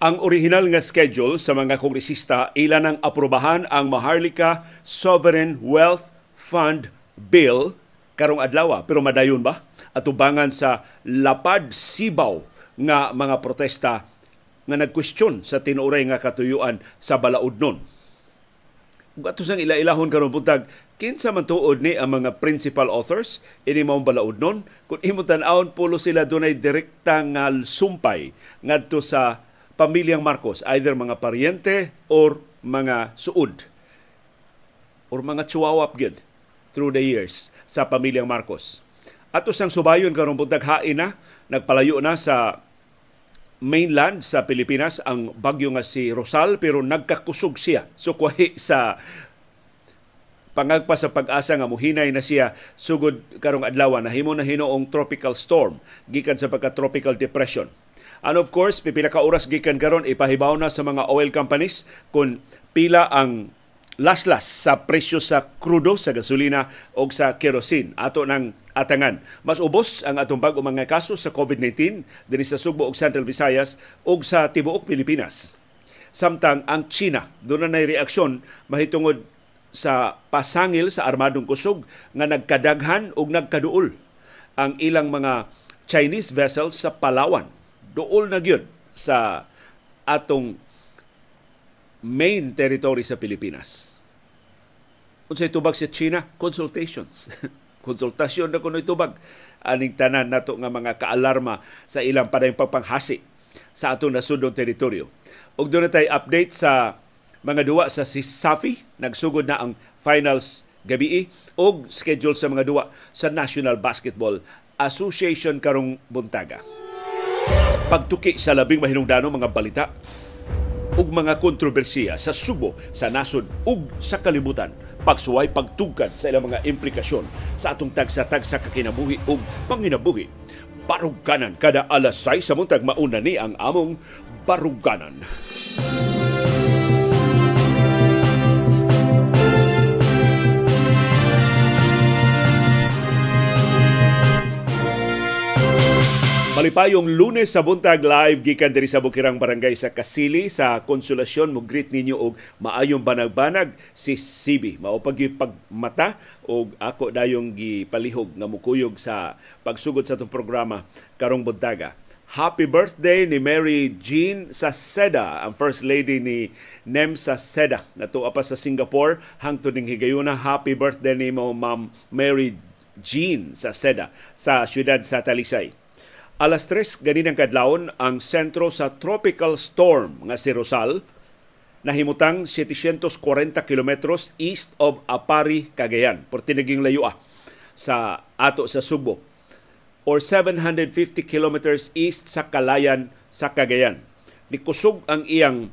Ang original nga schedule sa mga kongresista ilan ang aprobahan ang Maharlika Sovereign Wealth Fund Bill karong adlaw pero madayon ba? Atubangan sa lapad sibaw nga mga protesta nga nagkwestiyon sa tinuray nga katuyuan sa balaod nun. Ug ato sang ila-ilahon karon buntag kinsa man tuod ni ang mga principal authors? Ini mao balaod nun. Kun imo tan-awon pulo sila dunay direkta nga sumpay ngadto sa pamilyang Marcos, either mga paryente or mga suod or mga chuwawap gid through the years sa pamilyang Marcos. Ato sang subayon karon buntag hain na nagpalayo na sa mainland sa Pilipinas ang bagyo nga si Rosal pero nagkakusog siya. So kwahi sa pangagpa sa pag-asa nga muhinay na siya sugod karong adlaw na himo na hinoong tropical storm gikan sa pagka tropical depression And of course, pipila ka oras gikan karon ipahibaw na sa mga oil companies kung pila ang laslas sa presyo sa krudo, sa gasolina o sa kerosene. Ato ng atangan. Mas ubos ang atong bag mga kaso sa COVID-19 dinhi sa Sugbo ug Central Visayas ug sa tibuok Pilipinas. Samtang ang China, doon na reaksyon mahitungod sa pasangil sa armadong kusog nga nagkadaghan ug nagkaduol ang ilang mga Chinese vessels sa Palawan duol na gyud sa atong main territory sa Pilipinas. Unsay tubag sa China? Consultations. Konsultasyon na kuno tubag aning tanan nato nga mga kaalarma sa ilang padayong pagpanghasi sa atong nasudong teritoryo. Ug doon tay update sa mga duwa sa si Safi, nagsugod na ang finals gabi og schedule sa mga duwa sa National Basketball Association karong buntaga pagtuki sa labing mahinungdano mga balita ug mga kontrobersiya sa Subo, sa nasod ug sa kalibutan pagsuway pagtugkad sa ilang mga implikasyon sa atong tagsa-tagsa kakinabuhi ug panginabuhi. Baruganan kada alas 6 sa muntag mauna ni ang among baruganan. Baruganan. Malipayong lunes sa buntag live gikan diri sa Bukirang Barangay sa Kasili sa Konsolasyon mo greet ninyo og maayong banag-banag si Sibi. Mao pag pagmata og ako dayong gipalihog nga mukuyog sa pagsugod sa itong programa karong buntaga. Happy birthday ni Mary Jean Saseda, ang first lady ni Nem Saseda. Natuwa pa sa Singapore hangtod ning higayuna. Happy birthday ni mo Ma'am Mary Jean Saseda sa siyudad sa Talisay. Alas 3 ganinang kadlawon ang sentro sa tropical storm nga si Rosal nahimutang 740 kilometros east of Apari, Cagayan. Por tinaging layo ah, sa ato sa Subo or 750 kilometers east sa Kalayan sa Cagayan. Nikusog ang iyang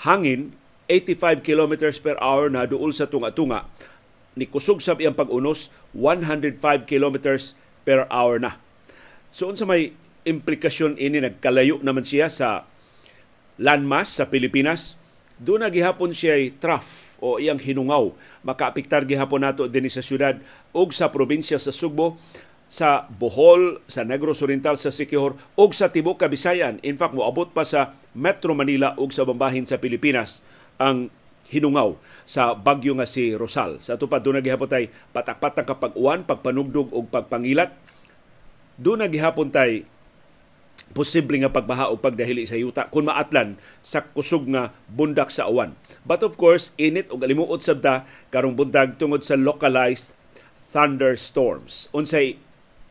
hangin 85 kilometers per hour na duol sa tunga-tunga. Nikusog sa iyang pag-unos 105 kilometers per hour na So unsa may implikasyon ini nagkalayo naman siya sa landmass sa Pilipinas, doon na gihapon siya ay trough o iyang hinungaw. Makaapiktar gihapon nato din sa syudad o sa probinsya sa Sugbo, sa Bohol, sa Negros Oriental, sa Siquijor o sa Tibok Kabisayan. In fact, moabot pa sa Metro Manila o sa bambahin sa Pilipinas ang hinungaw sa bagyo nga si Rosal. Sa tupad doon gihapon tay patak-patak kapag uwan, pagpanugdog o pagpangilat doon gihapon tay posible nga pagbaha o pagdahili sa yuta kung maatlan sa kusog nga bundak sa awan. But of course, init o galimuot sabta karong buntag tungod sa localized thunderstorms. Unsay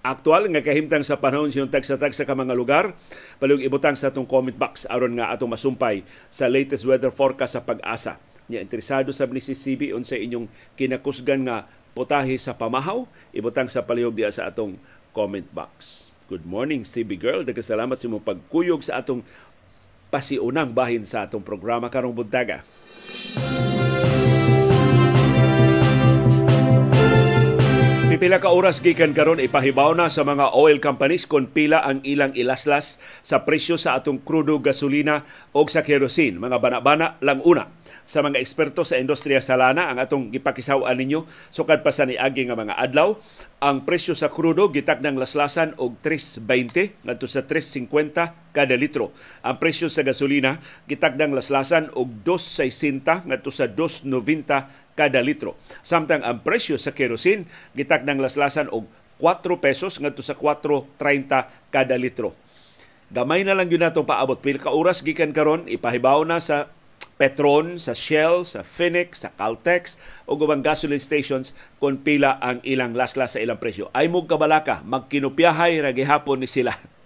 aktual nga kahimtang sa panahon siyong tag-sa-tag sa mga lugar, palug ibutang sa atong comment box aron nga atong masumpay sa latest weather forecast sa pag-asa. Nya interesado sa ni CCB unsay inyong kinakusgan nga putahe sa pamahaw, ibutang sa palihog diya sa atong comment box. Good morning, CB Girl. Nagkasalamat sa mong pagkuyog sa atong pasiunang bahin sa atong programa karong buntaga. Pipila ka oras gikan karon ipahibaw na sa mga oil companies kung pila ang ilang ilaslas sa presyo sa atong krudo gasolina o sa kerosene. Mga bana-bana lang una sa mga eksperto sa industriya sa lana ang atong gipakisaw ninyo sukad pa sa niagi nga mga adlaw ang presyo sa krudo gitak ng laslasan og 3.20 ngadto sa 3.50 kada litro. Ang presyo sa gasolina gitagdang laslasan og 2.60 ngadto sa 2.90 kada litro. Samtang ang presyo sa kerosene gitagdang laslasan og 4 pesos ngadto sa 4.30 kada litro. Gamay na lang yun natong paabot. Pila ka oras gikan karon ipahibaw na sa Petron, sa Shell, sa Phoenix, sa Caltex o gubang gasoline stations kung pila ang ilang laslas sa ilang presyo. Ay mo kabalaka, magkinupyahay ra gihapon ni sila.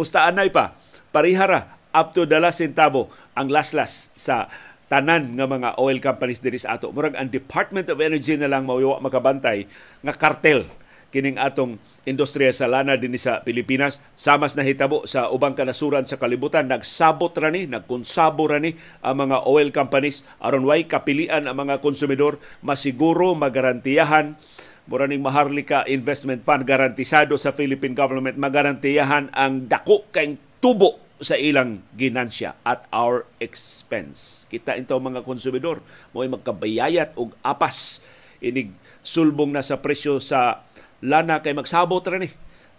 Pustaan na pa, parihara up to dala centavo ang laslas sa tanan nga mga oil companies diri sa ato. Murag ang Department of Energy na lang mauwa makabantay nga kartel kining atong industriya sa lana din sa Pilipinas. Samas na hitabo sa ubang kanasuran sa kalibutan nagsabot ra ni nagkonsabo ra ang mga oil companies. Aron way kapilian ang mga konsumidor masiguro magarantiyahan mura ning Maharlika Investment Fund garantisado sa Philippine government magarantiyahan ang dako kay tubo sa ilang ginansya at our expense. Kita into mga konsumidor mo magkabayayat og apas inig sulbong na sa presyo sa lana kay magsabot ra ni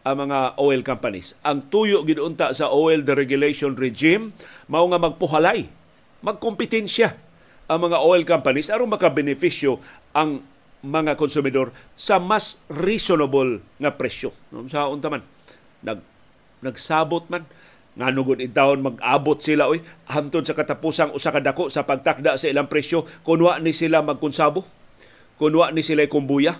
ang mga oil companies. Ang tuyo gidunta sa oil deregulation regime mao nga magpuhalay, magkompetensya ang mga oil companies aron makabenepisyo ang mga konsumidor sa mas reasonable nga presyo. Sa unta man nag nagsabot man nga nugod intawon mag-abot sila oy hantod sa katapusang usa ka dako sa pagtakda sa ilang presyo kunwa ni sila magkonsabo kunwa ni sila kumbuya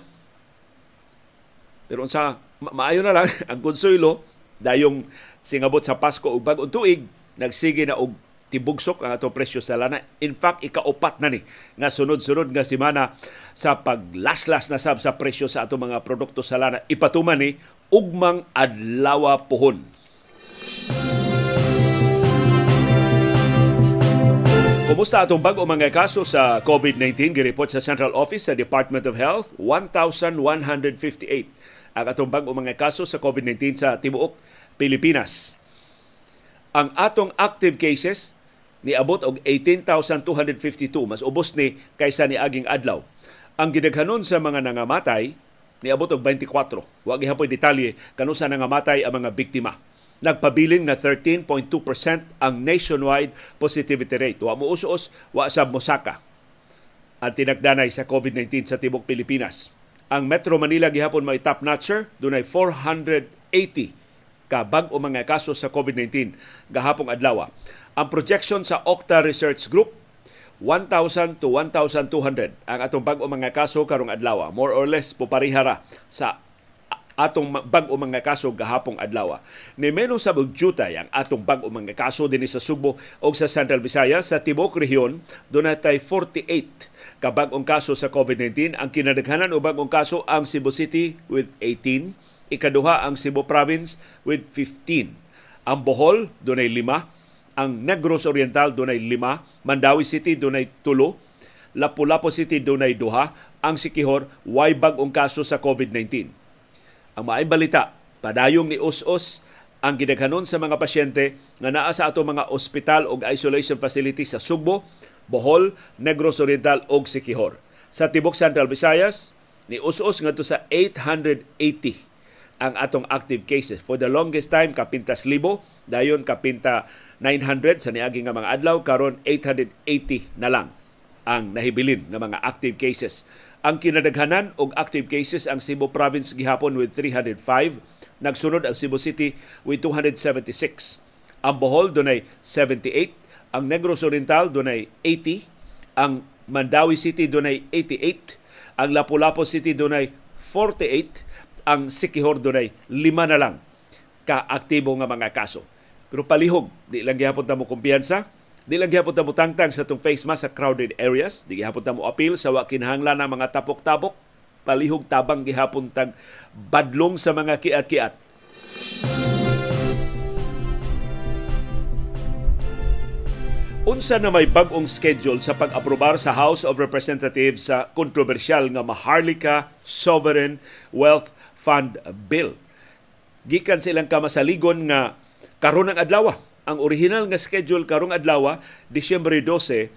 pero sa maayo na lang ang konsuelo dayong singabot sa Pasko ug bag-ong tuig nagsige na og tibugsok ang atong presyo sa lana. In fact, ikaupat na ni nga sunod-sunod nga semana sa paglaslas na sab sa presyo sa atong mga produkto sa lana. Ipatuman ni ugmang adlawa pohon. Kumusta atong bag o mga kaso sa COVID-19 gireport sa Central Office sa Department of Health? 1,158 ang atong bag-o mga kaso sa COVID-19 sa tibuok Pilipinas. Ang atong active cases ni abot og 18,252 mas ubos ni kaysa ni aging adlaw. Ang gidaghanon sa mga nangamatay ni abot og 24. Wa gihapon detalye kanusa nangamatay ang mga biktima. Nagpabilin nga 13.2% ang nationwide positivity rate. Wa mo us wa sab mosaka ang tinagdanay sa COVID-19 sa tibok Pilipinas ang Metro Manila gihapon may top notcher dunay 480 ka bag-o mga kaso sa COVID-19 gahapong adlaw. Ang projection sa Octa Research Group 1,000 to 1,200 ang atong bag-o mga kaso karong adlaw. More or less puparihara sa atong bag-o mga kaso gahapong adlaw. Ni menos sa bugyutay ang atong bag-o mga kaso dinhi sa Subo o sa Central Visayas sa tibok rehiyon dunay 48 kabag-ong kaso sa COVID-19. Ang kinadaghanan o bagong kaso ang Cebu City with 18, ikaduha ang Cebu Province with 15. Ang Bohol dunay 5, ang Negros Oriental dunay 5, Mandawi City dunay 3, Lapu-Lapu City dunay 2, ang Sikihor way bagong kaso sa COVID-19. Ang maay balita, padayong ni Us-Us ang gidaghanon sa mga pasyente nga naa sa ato mga ospital o isolation facility sa Sugbo Bohol, Negros Oriental ug Siquijor. Sa tibok Central Visayas, ni us-us ngadto sa 880 ang atong active cases. For the longest time, kapintas libo, dayon kapinta 900 sa niagi nga mga adlaw, karon 880 na lang ang nahibilin ng mga active cases. Ang kinadaghanan og active cases ang Cebu Province gihapon with 305, nagsunod ang Cebu City with 276. Ang Bohol dunay 78, ang Negros Oriental dunay 80, ang Mandawi City dunay 88, ang Lapu-Lapu City dunay 48, ang Sikihor dunay 5 na lang ka-aktibo nga mga kaso. Pero palihog, di lang gihapon ta mo kumpiyansa, di lang gihapon ta mo tangtang sa tong face mask sa crowded areas, di gihapon ta mo appeal sa wa kinahanglan ng mga tapok-tapok, palihog tabang gihapon tag badlong sa mga kiat-kiat. Unsa na may bag-ong schedule sa pag-aprobar sa House of Representatives sa kontrobersyal nga Maharlika Sovereign Wealth Fund Bill. Gikan silang kamasaligon nga karon ang adlaw. Ang original nga schedule karong adlaw, Disyembre 12,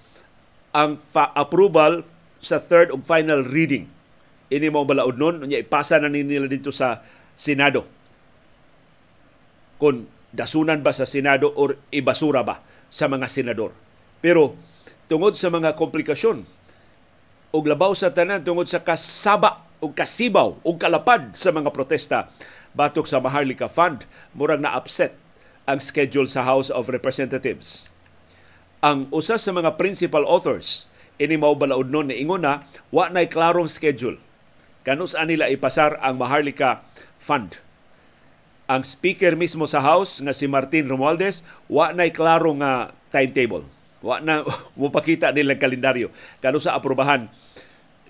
ang approval sa third ug final reading. Ini mo balaod nun, ipasa na nila dito sa Senado. Kung dasunan ba sa Senado or ibasura ba sa mga senador. Pero tungod sa mga komplikasyon ug labaw sa tanan tungod sa kasaba o kasibaw o kalapad sa mga protesta batok sa Maharlika Fund, murag na upset ang schedule sa House of Representatives. Ang usa sa mga principal authors ini mao balaod nun ni ingon na wa nay klarong schedule kanus nila ipasar ang Maharlika Fund ang speaker mismo sa House nga si Martin Romualdez wa nay klaro nga timetable. Wa na mo pakita nila kalendaryo kano sa aprobahan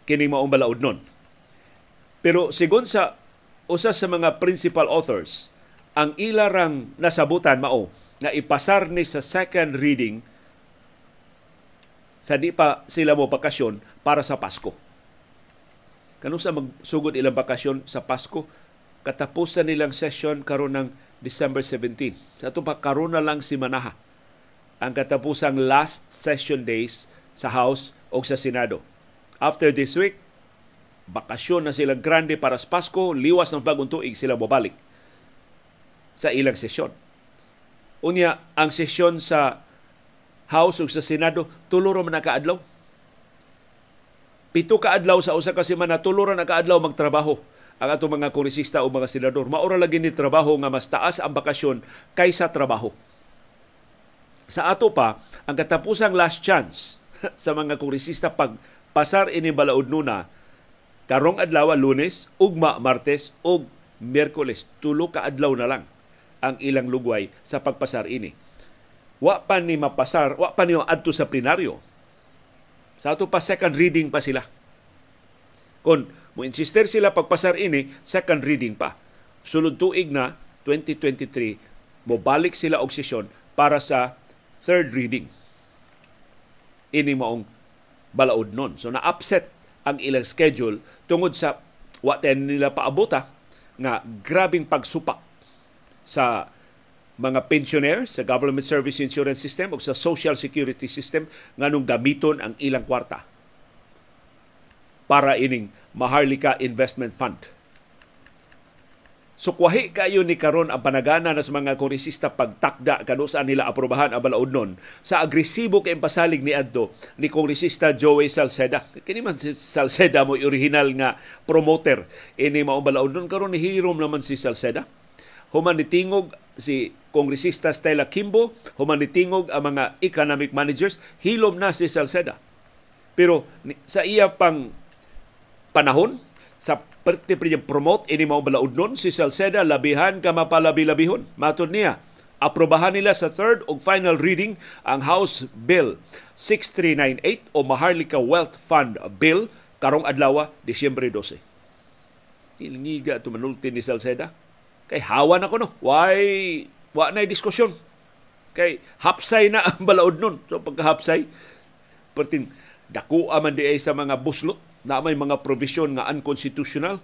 kini maong balaod nun. Pero sigon sa usa sa mga principal authors, ang ilarang nasabutan mao nga ipasar ni sa second reading sa di pa sila mo bakasyon para sa Pasko. Kano sa magsugod ilang bakasyon sa Pasko, katapusan nilang session karon ng December 17. Sa ito pa karon na lang si Manaha ang katapusang last session days sa House o sa Senado. After this week, bakasyon na silang grande para sa Pasko, liwas ng bagong tuig sila babalik sa ilang sesyon. Unya, ang sesyon sa House o sa Senado, tuluro man kaadlaw. Pito kaadlaw sa usa ka semana, tuluro na kaadlaw magtrabaho ang ato mga kongresista o mga senador. Maura lagi ni trabaho nga mas taas ang bakasyon kaysa trabaho. Sa ato pa, ang katapusang last chance sa mga kongresista pag pasar ini balaod nuna karong adlaw lunes, ugma martes ug Miyerkules. Tulo ka adlaw na lang ang ilang lugway sa pagpasar ini. Wa pa ni mapasar, wa pa ni adto sa plenaryo. Sa ato pa second reading pa sila. Kung Mo insister sila pagpasar ini second reading pa. Sulod tuig na 2023 mo balik sila og sesyon para sa third reading. Ini maong balaod nun. So na-upset ang ilang schedule tungod sa wa nila paabuta nga grabing pagsupak sa mga pensioner sa government service insurance system o sa social security system nganong gamiton ang ilang kwarta para ining Maharlika Investment Fund. Sukwahi kayo ni karon ang panagana nas mga kongresista pagtakda kanusaan nila aprobahan ang balaod nun sa agresibo kay pasalig ni adto ni kongresista Joey Salceda. Kini man si Salceda mo original nga promoter ini mao balaod nun karon ni hirom naman si Salceda. Human nitingog si kongresista Stella Kimbo, human nitingog ang mga economic managers, hilom na si Salceda. Pero sa iya pang panahon sa perte promote ini mao balaudnon si Salceda labihan ka mapalabi-labihon. Matod niya, aprobahan nila sa third ug final reading ang House Bill 6398 o Maharlika Wealth Fund Bill karong adlaw Disyembre 12. Ilingiga tumanulti ni Salceda. Kay hawa na ko no. Why wa na diskusyon. Kay hapsay na ang balaod nun. So pagkahapsay, perting dako man di sa mga buslot na may mga provision nga unconstitutional.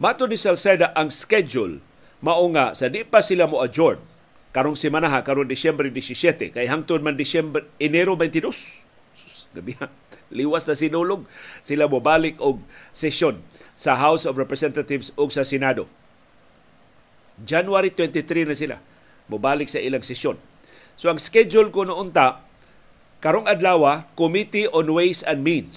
Mato ni Salceda ang schedule mao nga sa di pa sila mo adjourn karong semana ha karong Disyembre 17 kay hangtod man Disyembre Enero 22. Sus, gabi ha. Liwas na sinulog sila mo balik og sesyon sa House of Representatives o sa Senado. January 23 na sila mobalik sa ilang sesyon. So ang schedule ko noon ta Karong adlaw, Committee on Ways and Means.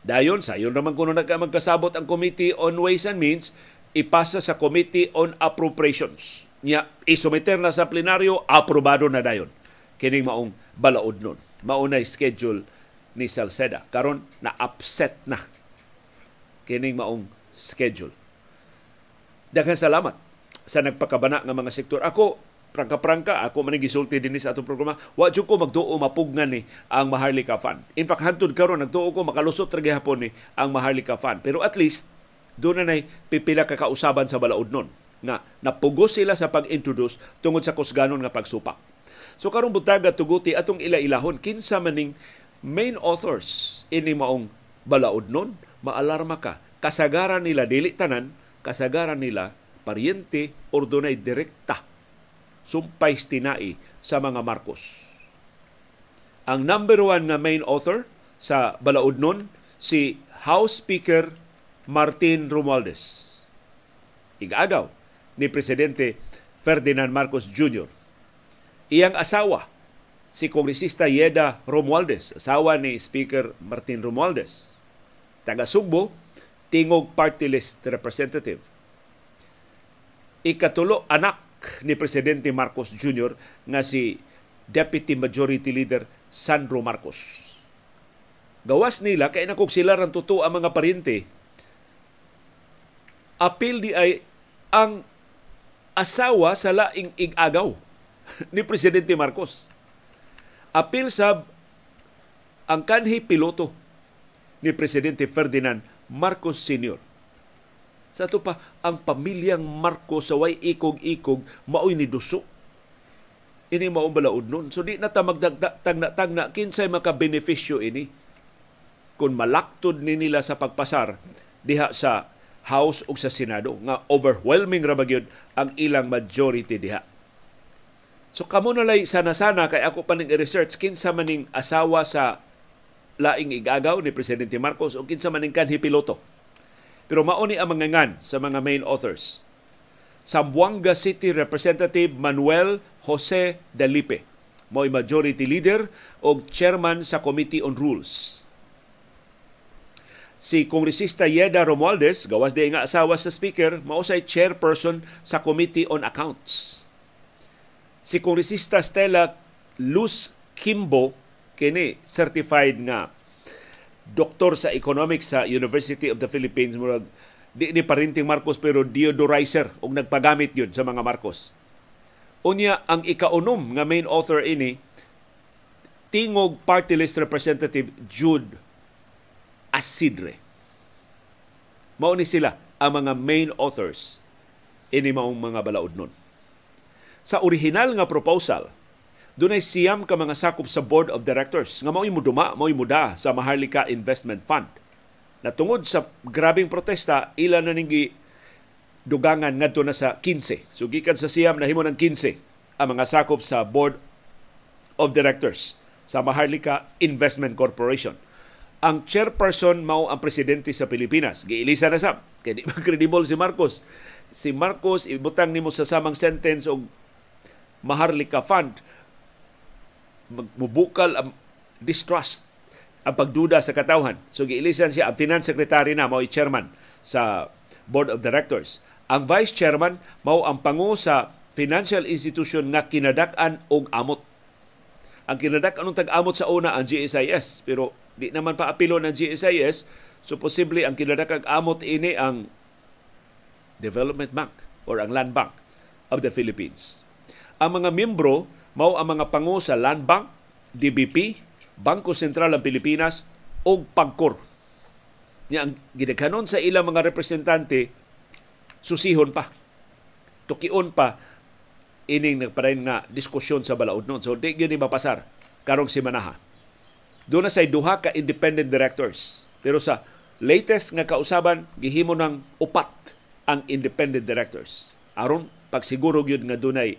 Dayon, sayon naman kuno nagka magkasabot ang Committee on Ways and Means, ipasa sa Committee on Appropriations. Nya, isumiter na sa plenaryo, aprobado na dayon. Kining maong balaod nun. Maunay schedule ni Salceda. Karon na upset na kining maong schedule. Daghang salamat sa nagpakabana ng mga sektor. Ako, prangka-prangka ako man gisulti dinhi sa atong programa. Wa jud ko magtuo mapugnan ni ang Maharlika Fund in fact hantud karon nagtuo ko makalusot ra gihapon ni ang Maharlika Fund pero at least doon na nay pipila ka kausaban sa balaod nun nga napugos sila sa pag-introduce tungod sa kusganon nga pagsupak so karong butaga tuguti atong ila-ilahon kinsa maning main authors ini maong balaod nun? Maalarma ka. Kasagaran nila dili tanan kasagaran nila paryente or dunay direkta sumpay tinai sa mga Marcos. Ang number one nga main author sa balaod nun, si House Speaker Martin Romualdez. Igagaw ni Presidente Ferdinand Marcos Jr. Iyang asawa, si Kongresista Yeda Romualdez, asawa ni Speaker Martin Romualdez. Taga Sugbo, tingog party list representative. Ikatulo, anak ni Presidente Marcos Jr. nga si Deputy Majority Leader Sandro Marcos. Gawas nila, kaya nakog sila ran totoo ang mga paryente apil di ay ang asawa sa laing igagaw ni Presidente Marcos. Apil sa ang kanhi piloto ni Presidente Ferdinand Marcos Sr. Sa ito pa, ang pamilyang Marcos sa way ikog-ikog maoy ni duso. Ini maong balaod nun. So di na ta magdagna-tagna kinsay makabenepisyo ini kung malaktod ni nila sa pagpasar diha sa House ug sa Senado nga overwhelming ra ang ilang majority diha. So kamo na lay sana-sana kay ako pa ning research kinsa maning asawa sa laing igagaw ni presidente Marcos o kinsa maning kanhi piloto. Pero mao ni ang mangangan sa mga main authors. Sambuanga City Representative Manuel Jose Dalipe, mo'y majority leader o chairman sa Committee on Rules si Kongresista Yeda Romualdez, gawas di nga asawa sa speaker, mausay chairperson sa Committee on Accounts. Si Kongresista Stella Luz Kimbo, kini certified nga doktor sa economics sa University of the Philippines murag di ni parinting Marcos pero deodorizer og nagpagamit yun sa mga Marcos. Unya ang ikaunom nga main author ini tingog party list representative Jude Asidre. Mao ni sila ang mga main authors ini maong mga balaod nun. Sa original nga proposal, dunay siyam ka mga sakop sa board of directors nga mao'y muduma, mao'y muda sa Maharlika Investment Fund. Natungod sa grabing protesta, ila na ning dugangan ngadto na sa 15. So gikan sa siyam nahimo ng 15 ang mga sakop sa board of directors sa Maharlika Investment Corporation ang chairperson mao ang presidente sa Pilipinas. Giilisa na sa kay di credible si Marcos. Si Marcos ibutang nimo sa samang sentence og Maharlika Fund magbubukal ang distrust ang pagduda sa katawhan. So giilisan siya ang finance secretary na mao chairman sa board of directors. Ang vice chairman mao ang pangu sa financial institution nga kinadak-an og amot. Ang kinadak-an tag-amot sa una ang GSIS pero di naman pa apilo ng GSIS, so posible ang kinadakag amot ini ang Development Bank or ang Land Bank of the Philippines. Ang mga membro mao ang mga pangu sa Land Bank, DBP, Bangko Sentral ng Pilipinas o Pagkor. Nya ang gidaghanon sa ilang mga representante susihon pa. Tukion pa ining nagpadayon nga diskusyon sa balaod nun. So di gyud mapasar karong simanaha. Doon na say duha ka independent directors. Pero sa latest nga kausaban, gihimo ng upat ang independent directors. Aron pagsiguro gyud nga dunay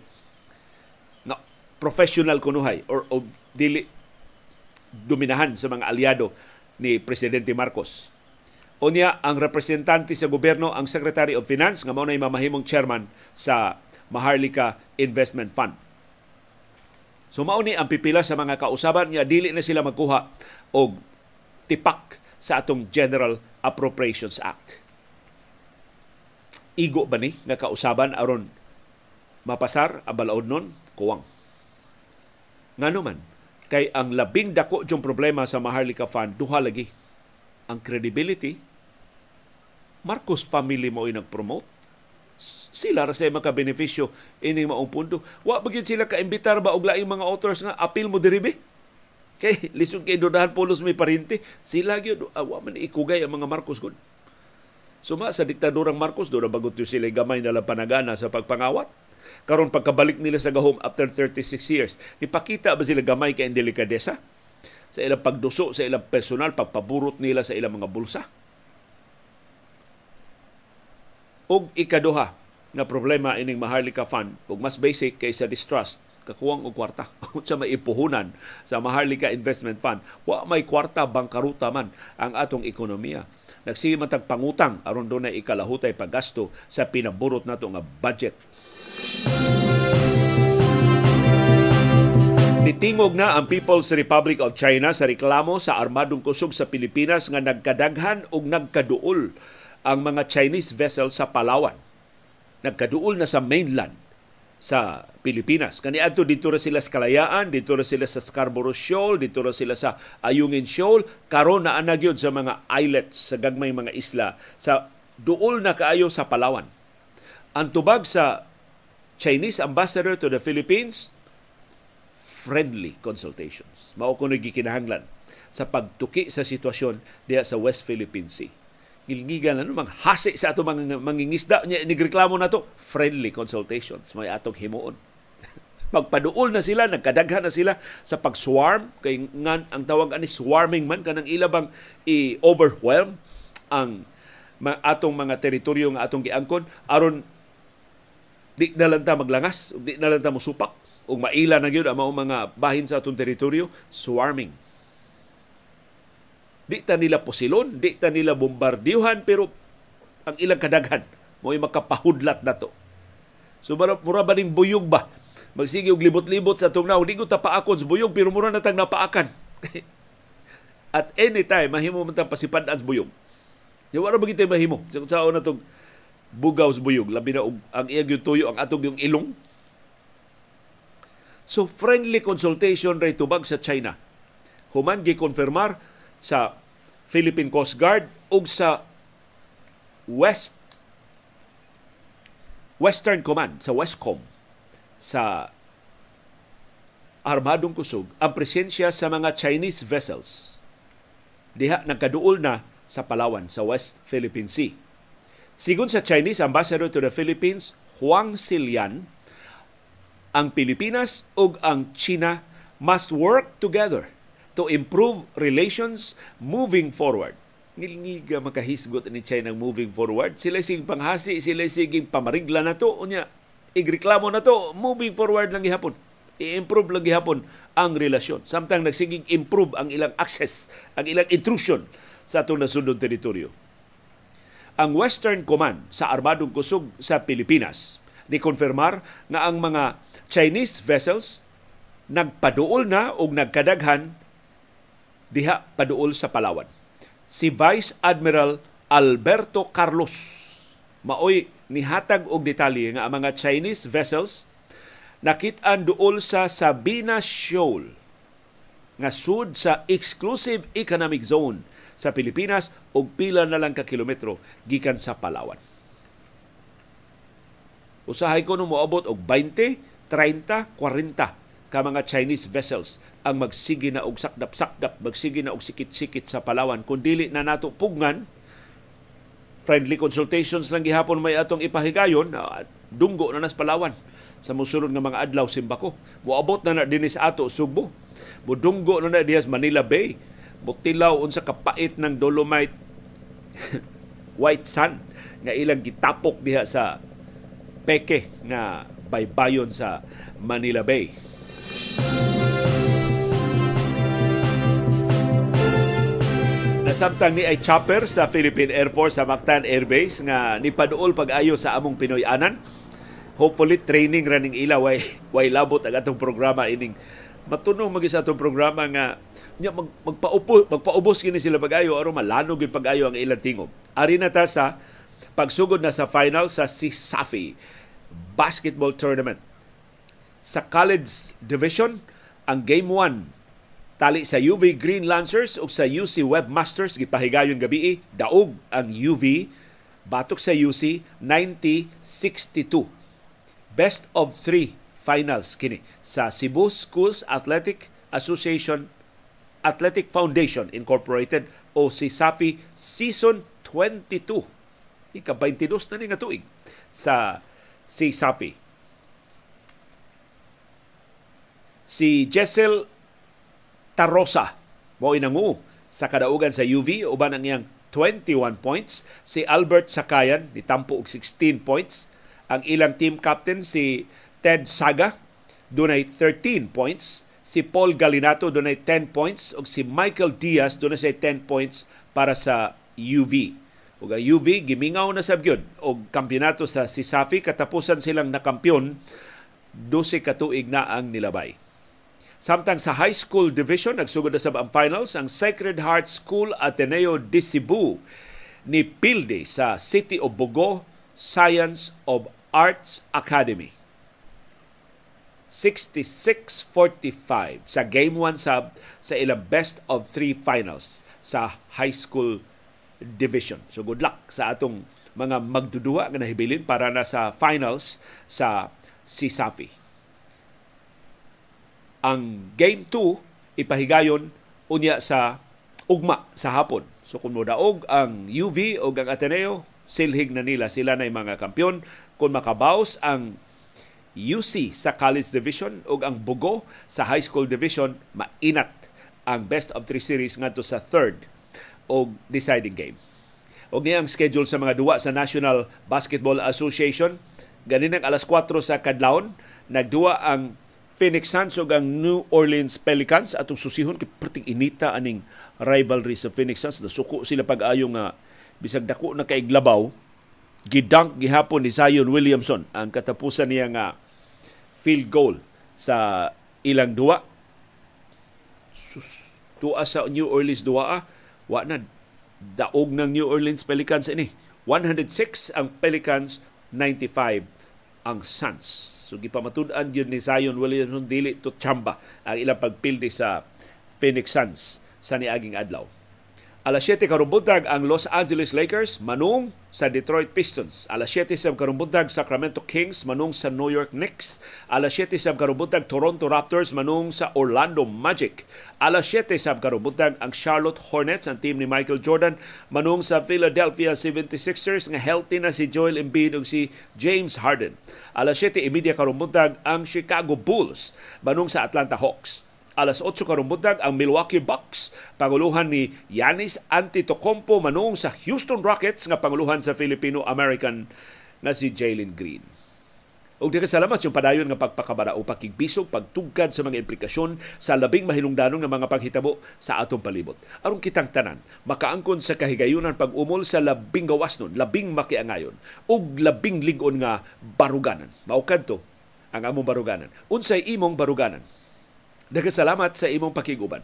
professional kunuhay or, or dili dominahan sa mga aliado ni Presidente Marcos. Unya ang representante sa gobyerno ang Secretary of Finance nga mao nay mamahimong chairman sa Maharlika Investment Fund. So mao ang pipila sa mga kausaban nga dili na sila magkuha og tipak sa atong General Appropriations Act. Igo ba ni nga kausaban aron mapasar ang balaod nun? Kuwang. Nga naman, kay ang labing dako yung problema sa Maharlika Fund, duha lagi. Ang credibility, Marcos family mo ay nag-promote sila ra sa makabenepisyo ining maong pundo. Wa bagid sila kaimbitar ba og laing mga authors nga apil mo diribe? Kay lisod kay dodahan pulos may parinti, sila gyud uh, wa man ikugay ang mga Marcos gud. Suma sa diktadurang Marcos do na bagot sila gamay na lang panagana sa pagpangawat. Karon pagkabalik nila sa gahom after 36 years, ipakita ba sila gamay kay delikadesa sa ilang pagduso sa ilang personal pagpaburot nila sa ilang mga bulsa? Og ikaduha nga problema ining Maharlika Fund ug mas basic kaysa distrust kakuwang og kwarta. Sa maipuhunan sa Maharlika Investment Fund wa may kwarta bangkaruta man ang atong ekonomiya. Nagsige man pangutang aron dunay ikalahutay paggasto sa pinaburot nato nga budget Nitingog na ang People's Republic of China sa reklamo sa armadong kusog sa Pilipinas nga nagkadaghan o nagkaduol ang mga Chinese vessel sa Palawan. Nagkaduol na sa mainland sa Pilipinas. Kaniadto dito ra sila sa Kalayaan, dito ra sila sa Scarborough Shoal, dito ra sila sa Ayungin Shoal, karon na gyud sa mga islets sa gagmay mga isla sa duol na kaayo sa Palawan. Ang tubag sa Chinese ambassador to the Philippines, friendly consultations. Mao ko gikinahanglan sa pagtuki sa sitwasyon diya sa West Philippine Sea. Gilngigan na namang hasi sa ato mga mangingisda niya nigreklamo na to friendly consultations may atong himuon. Magpaduol na sila, nagkadaghan na sila sa pag-swarm kay ngan ang tawag ani swarming man kanang ilabang i-overwhelm ang atong mga teritoryo nga atong giangkon aron di na lang ta maglangas, di na lang ta mosupak ug maila na gyud ang mga bahin sa atong teritoryo swarming. Di ta nila posilon di ta nila bombardiyuhan pero ang ilang kadaghan mo makapahudlat na to. So mura ba ning buyog ba? Magsige og libot-libot sa atong naw di ko ta paakon sa buyog pero mura na tang napaakan. At anytime mahimo man ta pasipad sa buyog. Yung wala ba kita mahimo? Sa sa na tong bugaw sa buyog, labi na ang iyag yung tuyo, ang atong yung ilong, So friendly consultation ray tubag sa China. Human gi-konfirmar sa Philippine Coast Guard ug sa West Western Command sa Westcom sa armadong kusog ang presensya sa mga Chinese vessels diha nagkaduol na sa Palawan sa West Philippine Sea. Sigon sa Chinese Ambassador to the Philippines, Huang Silian, ang Pilipinas ug ang China must work together to improve relations moving forward. Ngilngiga makahisgot ni China moving forward. Sila sig panghasi, sila siging pamarigla na to. Unya, igreklamo na to, moving forward lang gihapon. I-improve lang gihapon ang relasyon. Samtang nagsiging improve ang ilang access, ang ilang intrusion sa atong nasundong teritoryo. Ang Western Command sa Armadong Kusog sa Pilipinas ni konfirmar nga ang mga Chinese vessels nagpaduol na o nagkadaghan diha paduol sa Palawan. Si Vice Admiral Alberto Carlos maoy nihatag og detalye nga ang mga Chinese vessels nakit-an duol sa Sabina Shoal nga sud sa exclusive economic zone sa Pilipinas og pila na lang ka kilometro gikan sa Palawan. Usahay ko no moabot og 20 30, 40 ka mga Chinese vessels ang magsige na og sakdap-sakdap, magsige na og sikit-sikit sa Palawan. Kung dili na nato pugnan, friendly consultations lang gihapon may atong ipahigayon, at dunggo na nas Palawan sa musulod nga mga adlaw simbako. Moabot na na dinis ato Subo. Mudunggo na na dias Manila Bay. Mutilaw unsa kapait ng dolomite white sand nga ilang gitapok diha sa peke nga baybayon sa Manila Bay. Nasamtang ni ay chopper sa Philippine Air Force sa Mactan Air Base nga nipaduol pag-ayo sa among Pinoy anan. Hopefully training running ila way way labot ang atong programa ining matunong magi sa atong programa nga nya mag, magpaupo magpaubos kini sila pag-ayo aron malano gyud pag-ayo ang ilang tingog. Ari na ta sa pagsugod na sa final sa si Safi basketball tournament. Sa college division, ang game 1 tali sa UV Green Lancers o sa UC Webmasters gipahigayon gabi daog ang UV batok sa UC 90-62. Best of 3 finals kini sa Cebu Schools Athletic Association Athletic Foundation Incorporated o si SAFI Season 22. Ika-22 na ni nga tuig sa si Safi. Si Jessel Tarosa mo inangu sa kadaugan sa UV uban ang iyang 21 points. Si Albert Sakayan nitampo og 16 points. Ang ilang team captain si Ted Saga dunay 13 points. Si Paul Galinato dunay 10 points ug si Michael Diaz dunay 10 points para sa UV. ug ang UV gimingaw na sab gyud og kampeonato sa Sisafi katapusan silang nakampyon 12 ka tuig na ang nilabay. Samtang sa high school division, nagsugod na sa ang finals ang Sacred Heart School Ateneo de Cebu ni Pilde sa City of Bogo Science of Arts Academy. 66-45 sa Game 1 sub sa ilang best of three finals sa high school division. So good luck sa atong mga magdudua nga nahibilin para na sa finals sa Sisafi ang game 2 ipahigayon unya sa ugma sa hapon. So kung modaog ang UV o ang Ateneo, silhig na nila sila na mga kampiyon. Kung makabaos ang UC sa college division o ang Bugo sa high school division, mainat ang best of three series ngadto sa third o deciding game. Og niya ang schedule sa mga duwa sa National Basketball Association. Ganin ang alas 4 sa kadlawon, nagduwa ang Phoenix Suns ug ang New Orleans Pelicans atong susihon kay perting inita aning rivalry sa Phoenix Suns nasuko sila pag-ayo nga bisag dako na kay glabaw gidunk gihapon ni Zion Williamson ang katapusan niya nga field goal sa ilang duwa Sus, tuwa sa New Orleans duwa ah, wa na daog ng New Orleans Pelicans ini. 106 ang Pelicans 95 ang Suns. So gipamatud-an gyud ni Zion Williamson dili to chamba ang ilang pagpildi sa Phoenix Suns sa niaging adlaw. Alas 7 karumbuntag ang Los Angeles Lakers manung sa Detroit Pistons. Alas 7 sa karumbuntag Sacramento Kings manung sa New York Knicks. Alas 7 sa karumbuntag Toronto Raptors manung sa Orlando Magic. Alas 7 sa karumbuntag ang Charlotte Hornets ang team ni Michael Jordan manung sa Philadelphia 76ers nga healthy na si Joel Embiid ug si James Harden. Alas 7 imedya karumbuntag ang Chicago Bulls manung sa Atlanta Hawks alas 8 karong buntag ang Milwaukee Bucks panguluhan ni Yanis Antetokounmpo manung sa Houston Rockets nga panguluhan sa Filipino-American na si Jalen Green. Og di salamat yung padayon nga pagpakabara o pakigbisog, pagtugkad sa mga implikasyon sa labing mahinungdanon nga mga paghitabo sa atong palibot. Aron kitang tanan, makaangkon sa kahigayunan pag-umol sa labing gawasnon, labing makiangayon, ug labing ligon nga baruganan. Maukad to ang among baruganan. Unsay imong baruganan? Daghang salamat sa imong pakiguban.